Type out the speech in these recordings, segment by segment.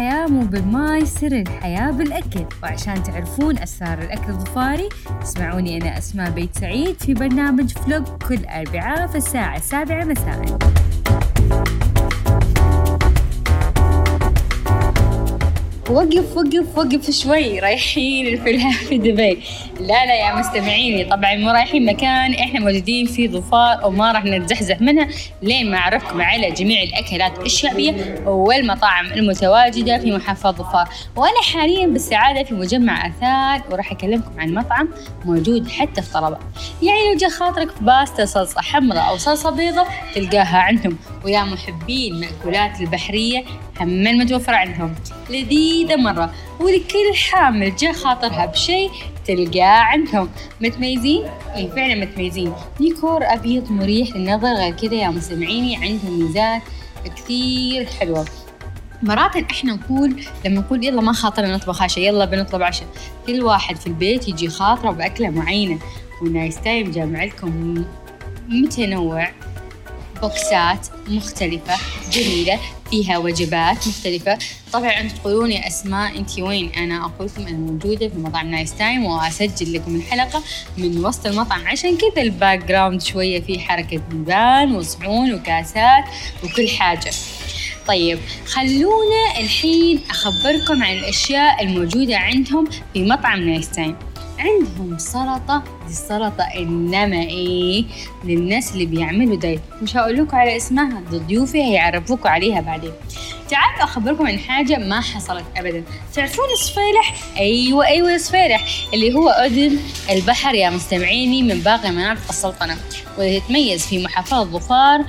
الحياة مو بالماي سر الحياة بالأكل. وعشان تعرفون أسرار الأكل الظفاري اسمعوني أنا أسماء بيت سعيد في برنامج فلوق كل أربعاء في الساعة السابعة مساءً. وقف وقف وقف شوي. رايحين الفيلم في دبي. لا لا يا مستمعيني طبعا مو رايحين مكان إحنا موجودين فيه ظفار وما راح نتزحزح منها. لين ما اعرفكم على جميع الأكلات الشعبية والمطاعم المتواجدة في محافظة ظفار؟ وأنا حاليا بالسعادة في مجمع آثار وراح أكلمكم عن مطعم موجود حتى في طلبه يعني لو جاء خاطرك في باستا صلصة حمراء أو صلصة بيضاء تلقاها عندهم. ويا محبين المأكولات البحرية هم متوفرة عندهم. لذيذة مرة. ولكل حامل جا خاطرها بشيء تلقاه عندهم. متميزين؟ اي فعلا متميزين. ديكور أبيض مريح للنظر. غير كذا يا مستمعيني عندهم ميزات كثير حلوة. مرات إحنا نقول لما نقول يلا ما خاطرنا نطبخ عشاء يلا بنطلب عشاء. كل واحد في البيت يجي خاطره بأكلة معينة. ونايس تايم جامع لكم. متنوع. بوكسات مختلفة. جميلة. فيها وجبات مختلفة. طبعا تقولون يا أسماء انت وين؟ أنا أقول لكم أنا موجودة في مطعم نايس تايم وأسجل لكم الحلقة من وسط المطعم. عشان كذا ال background شوية في حركة بيبان وصحون وكاسات وكل حاجة. طيب خلونا الحين أخبركم عن الأشياء الموجودة عندهم في مطعم نايس تايم عندهم سلطة دي السلطة إنما إيه للناس اللي بيعملوا diet مش هقول لكم على اسمها ضيوفي هيعرفوكم عليها بعدين. تعالوا أخبركم عن حاجة ما حصلت أبدا. تعرفون الصفيلح أيوة أيوة الصفيلح اللي هو أذن البحر يا مستمعيني من باقي مناطق السلطنة. واللي تتميز في محافظة ظفار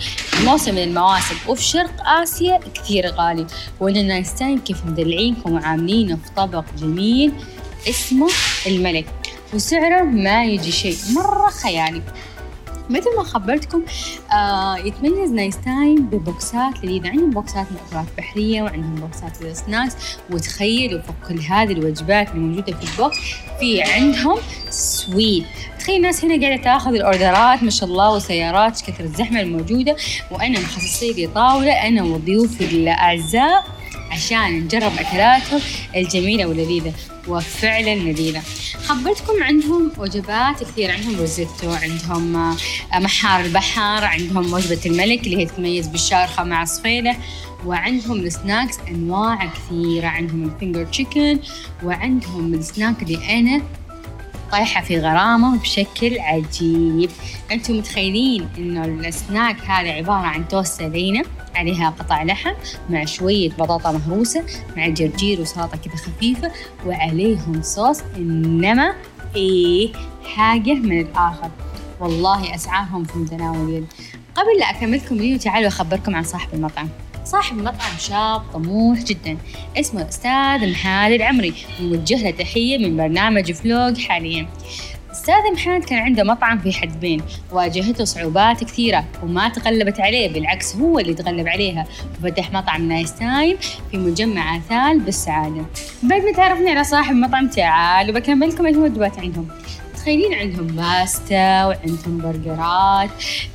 موسم من المواسم وفي شرق آسيا كثير غالي. وإن نايس تايم كيف مدلعينكم وعاملينه في طبق جميل اسمه الملك. وسعره ما يجي شيء. مرة خيالي. مثل ما خبرتكم آه يتميز نايس تايم ببوكسات لذيذة. عندهم بوكسات مأكولات بحرية وعندهم بوكسات لل snacks وتخيلوا فوق كل هذه الوجبات الموجودة في البوكس. في عندهم sweet تخيل الناس هنا قاعدة تاخذ الأوردرات ما شاء الله وسيارات كثر الزحمة الموجودة. وأنا مخصصين لي طاولة أنا وضيوفي الأعزاء. عشان نجرب أكلاتهم الجميلة واللذيذة وفعلا لذيذة. خبرتكم عندهم وجبات كثير عندهم ريزوتو عندهم آه، محار البحر عندهم وجبة الملك اللي هي تتميز بالشارخة مع الصفيلح وعندهم ال snacks أنواع كثيرة. عندهم ال finger chicken وعندهم السناك اللي أنا طايحة في غرامه بشكل عجيب. أنتم متخيلين إنه السناك هذا عبارة عن توست لينة عليها قطع لحم مع شوية بطاطا مهروسة مع جرجير وسلطة كذا خفيفة وعليهم صوص إنما إيه حاجة من الآخر. والله أسعارهم في متناول اليد. قبل لا أكملكم الفيديو تعالوا أخبركم عن صاحب المطعم. صاحب المطعم شاب طموح جدا. اسمه الأستاذ محاد العمري. موجه له تحية من برنامج فلوج حاليا. أستاذ محمد كان عنده مطعم في حدبين واجهته صعوبات كثيرة وما تغلبت عليه بالعكس هو اللي تغلب عليها. وفتح مطعم نايس تايم في مجمع آثال بالسعادة. بعد ما تعرفنا على صاحب مطعم تعال وبكملكم إيش الوجبات عندهم. متخيلين عندهم باستا وعندهم برجرات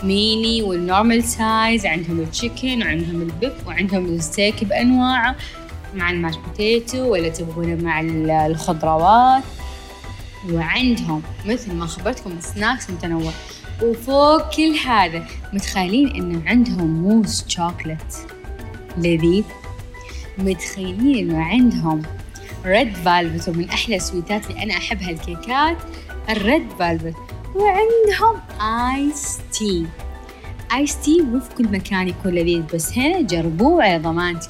ميني وال normal size عندهم ال chicken وعندهم ال beef وعندهم الستيك بأنواعه مع ال mash potato ولا تبغونه مع الخضروات. وعندهم مثل ما خبرتكم snacks متنوع. وفوق كل هذا متخيلين إنه عندهم mousse chocolate لذيذ متخيلين انه عندهم red velvet ومن أحلى السويتات اللي أنا أحبها الكيكات ال red velvet وعندهم ice tea ice tea مو في كل مكان يكون لذيذ بس هنا جربوه على ضمانتي.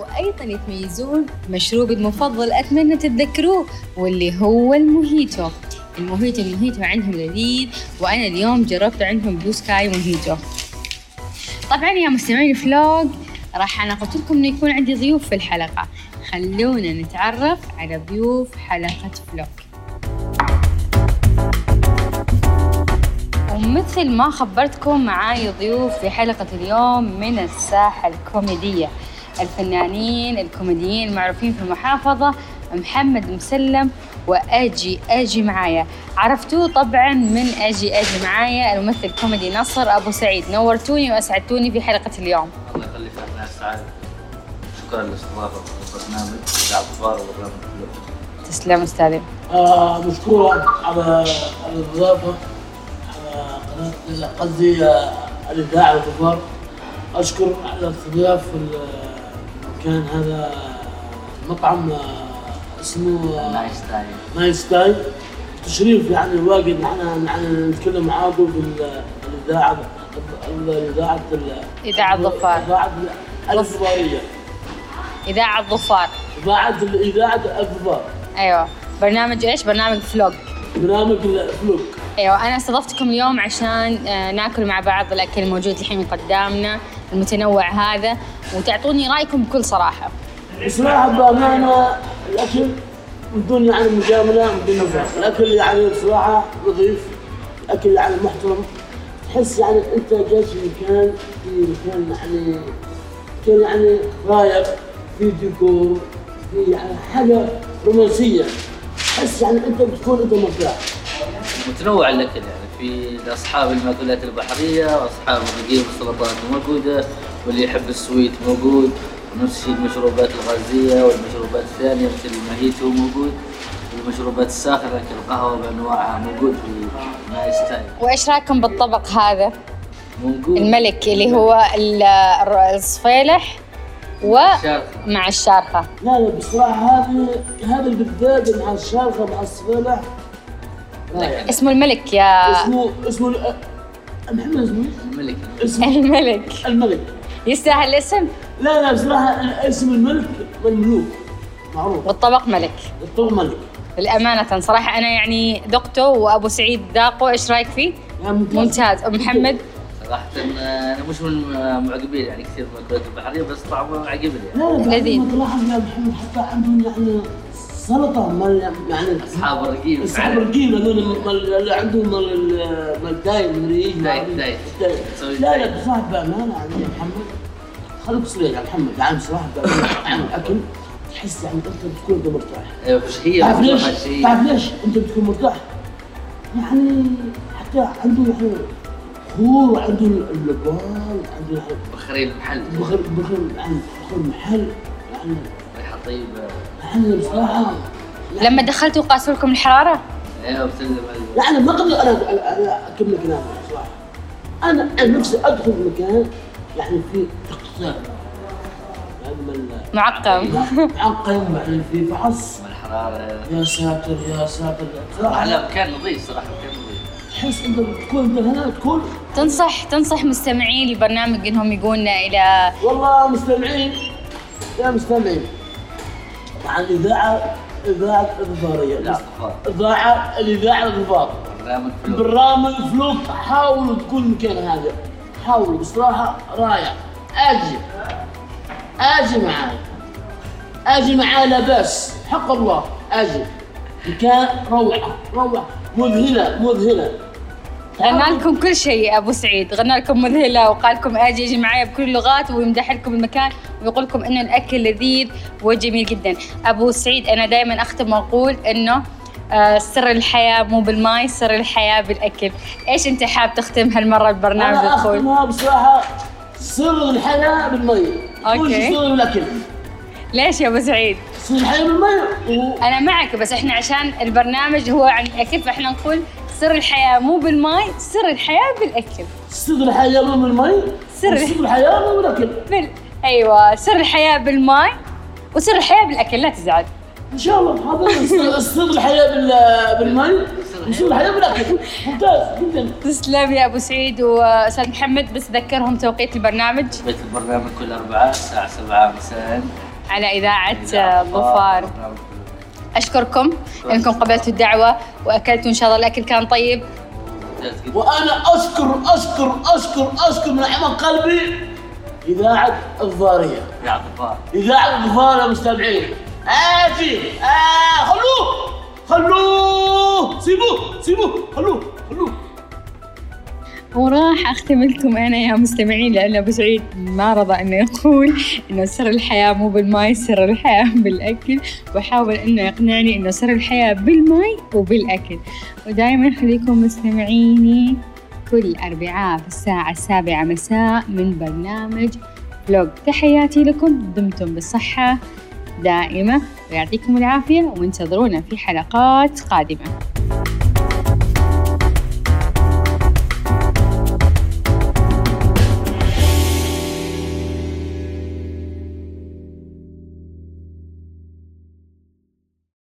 وأيضا يتميزون مشروبي المفضل أتمنى تتذكروه واللي هو الموهيتو. الموهيتو الموهيتو عندهم لذيذ وأنا اليوم جربت عندهم blue sky موهيتو. طبعا يا مستمعين فلوج راح أنا قلت لكم إنه يكون عندي ضيوف في الحلقة. خلونا نتعرف على ضيوف حلقة فلوج ومثل ما خبرتكم معاي ضيوف في حلقة اليوم من الساحة الكوميدية. الفنانين الكوميديين المعروفين في المحافظة محمد مسلم وآجي آجي معايا. عرفتوه طبعا من آجي آجي معايا الممثل كوميدي نصر أبو سعيد. نورتوني وأسعدتوني في حلقة اليوم. الله يخليك أنا سعيد شكرا لاستضافة البرنامج إذاعة الظفار وبرنامج الفلوج. تسلم أستاذي. آه مشكورة على على الإضافة على قناة قصدي آه، الإذاعة والظفار أشكر على استضاف المكان هذا المطعم آه، اسمه آه، نايس تايم نايس تايم تشريف يعني واجد نحن نحن نتكلم معاكم في ال- الإذاعة الإذاعة ال- إذاعة ظفار. إذاعة الظفارية. إذاعة ظفار إذاعة الإذاعة الظفار. أيوه. برنامج إيش؟ برنامج فلوج برنامج الفلوك أيوه أنا استضفتكم اليوم عشان آه، ناكل مع بعض الأكل الموجود الحين قدامنا. المتنوع هذا وتعطوني رأيكم بكل صراحة. بصراحة بأمانة الأكل من دون يعني مجاملة من دون الأكل يعني بصراحة نظيف الأكل يعني محترم تحس يعني أنت جالس في مكان في مكان يعني مكان يعني رايق في ديكور في يعني حاجة رومانسية. تحس يعني أنت بتكون أنت مرتاح متنوع الأكل يعني. في أصحاب المأكولات البحرية وأصحاب الرقيق والسلطات موجودة واللي يحب السويت موجود ونفس الشيء المشروبات الغازية والمشروبات الثانية مثل المهيتو موجود والمشروبات الساخنة كالقهوة بأنواعها موجود في نايس تايم وإيش رأيكم بالطبق هذا؟ موجود. الملك اللي هو الصفيلح شارخة. ومع الشارخه لا لا بصراحة هذه هذا بالذات مع الشارخة مع الصفيلح اسمه الملك يا اسمه اسمه محمد اسمه إيش؟ الملك. اسمه الملك. الملك. يستاهل الاسم؟ لا لا بصراحة اسم الملك من الملوك معروف. والطبق ملك. الطبق ملك. بالأمانة صراحة أنا يعني ذقته وأبو سعيد ذاقه إيش رأيك فيه؟ ممتاز. ممتاز. أم محمد؟ صراحة أنا مش من معجبين يعني كثير من المأكولات البحرية بس طعمه عجبني يعني. لا لا لذيذ. تلاحظ يا محمد حتى عندهم يعني سلطة مال يعني أصحاب الرجيم أصحاب الرجيم هذول مال- اللي عندهم مال ال- مال diet إيش diet- diet. لا لا بأمانة يعني يا محمد. خليك صريح يا محمد. بصراحة بأمانة. يعني الأكل تحس يعني أنت بتكون أنت مرتاح أيوة مش هي تعرف ليش؟ تعرف ليش؟ أنت بتكون مرتاح يعني حتى عنده يعني خور وعنده اللبان عنده يعني بخرين المحل بخل بخل محل بصراحه لما دخلتوا قاسوا لكم الحرارة؟ أيوه بتلزم ال- يعني ما أقدر أنا أنا أنا اكمل كلامي بصراحه أنا عن نفسي أدخل مكان يعني في اقتصاد من معقم معقم يعني في فحص. الحرارة يا ساتر يا ساتر. بصراحه لا مكان نظيف صراحة مكان نظيف. تحس انت بتكون انت هنا تكون تنصح تنصح مستمعين البرنامج إنهم يقولنا إلى والله مستمعين. يا مستمعين مع الإذاعة إذاعة الظفارية لا. ظفار إذاعة الإذاعة الظفار برنامج فلوس برنامج فلوك حاولوا تكون مكان هذا. حاولوا بصراحة رائع. أجي. أجي معاي. أجي معاي لا بأس. حق الله. أجي. مكان روعة. روعة. مذهلة مذهلة. غنى لكم كل شيء أبو سعيد. غنى لكم مذهلة وقال لكم آجي أجي معايا بكل اللغات ويمدح لكم المكان ويقول لكم إنه الأكل لذيذ وجميل جدا. أبو سعيد أنا دائما أختم وأقول إنه آه، سر الحياة مو بالماي سر الحياة بالأكل. إيش أنت حاب تختم هالمرة البرنامج أنا أختمها بصراحة سر الحياة بالمي okay. سر الأكل ليش يا أبو سعيد؟ سر الحياة بالمي و... أنا معك بس إحنا عشان البرنامج هو عن الأكل فإحنا نقول سر الحياة مو بالماي سر الحياة بالأكل. سر الحياة مو بالمي سر- سر الحياة مو بالأكل. بال... أيوة سر الحياة بالماي وسر الحياة بالأكل لا تزعل. إن شاء الله هذا سر- سر الحياة بال... بالمي وسر الحياة بالأكل. ممتاز جدا. تسلم يا أبو سعيد وأستاذ محمد بس ذكرهم توقيت البرنامج. بيت البرنامج كل أربعاء الساعة 7 مساء. على إذاعة آه، ظفار. أشكركم أنكم قبلتوا الدعوة وأكلتوا إن شاء الله الأكل كان طيب. ممتاز جدا وأنا أشكر أشكر أشكر أشكر من أعماق قلبي الظارية يا ظفار إذاعة الظفار يا مستمعين. آتي آه خلوه خلوه. سيبوه سيبوه خلوه خلوه. وراح اختم لكم أنا يا مستمعين لأن أبو سعيد ما رضى إنه يقول إنه سر الحياة مو بالماي سر الحياة بالأكل. وحاول إنه يقنعني إنه سر الحياة بالماي وبالأكل. ودائما خليكم مستمعيني كل أربعاء في الساعة السابعة مساء من برنامج فلوج. تحياتي لكم دمتم بالصحة دائمة ويعطيكم العافية وانتظرونا في حلقات قادمة.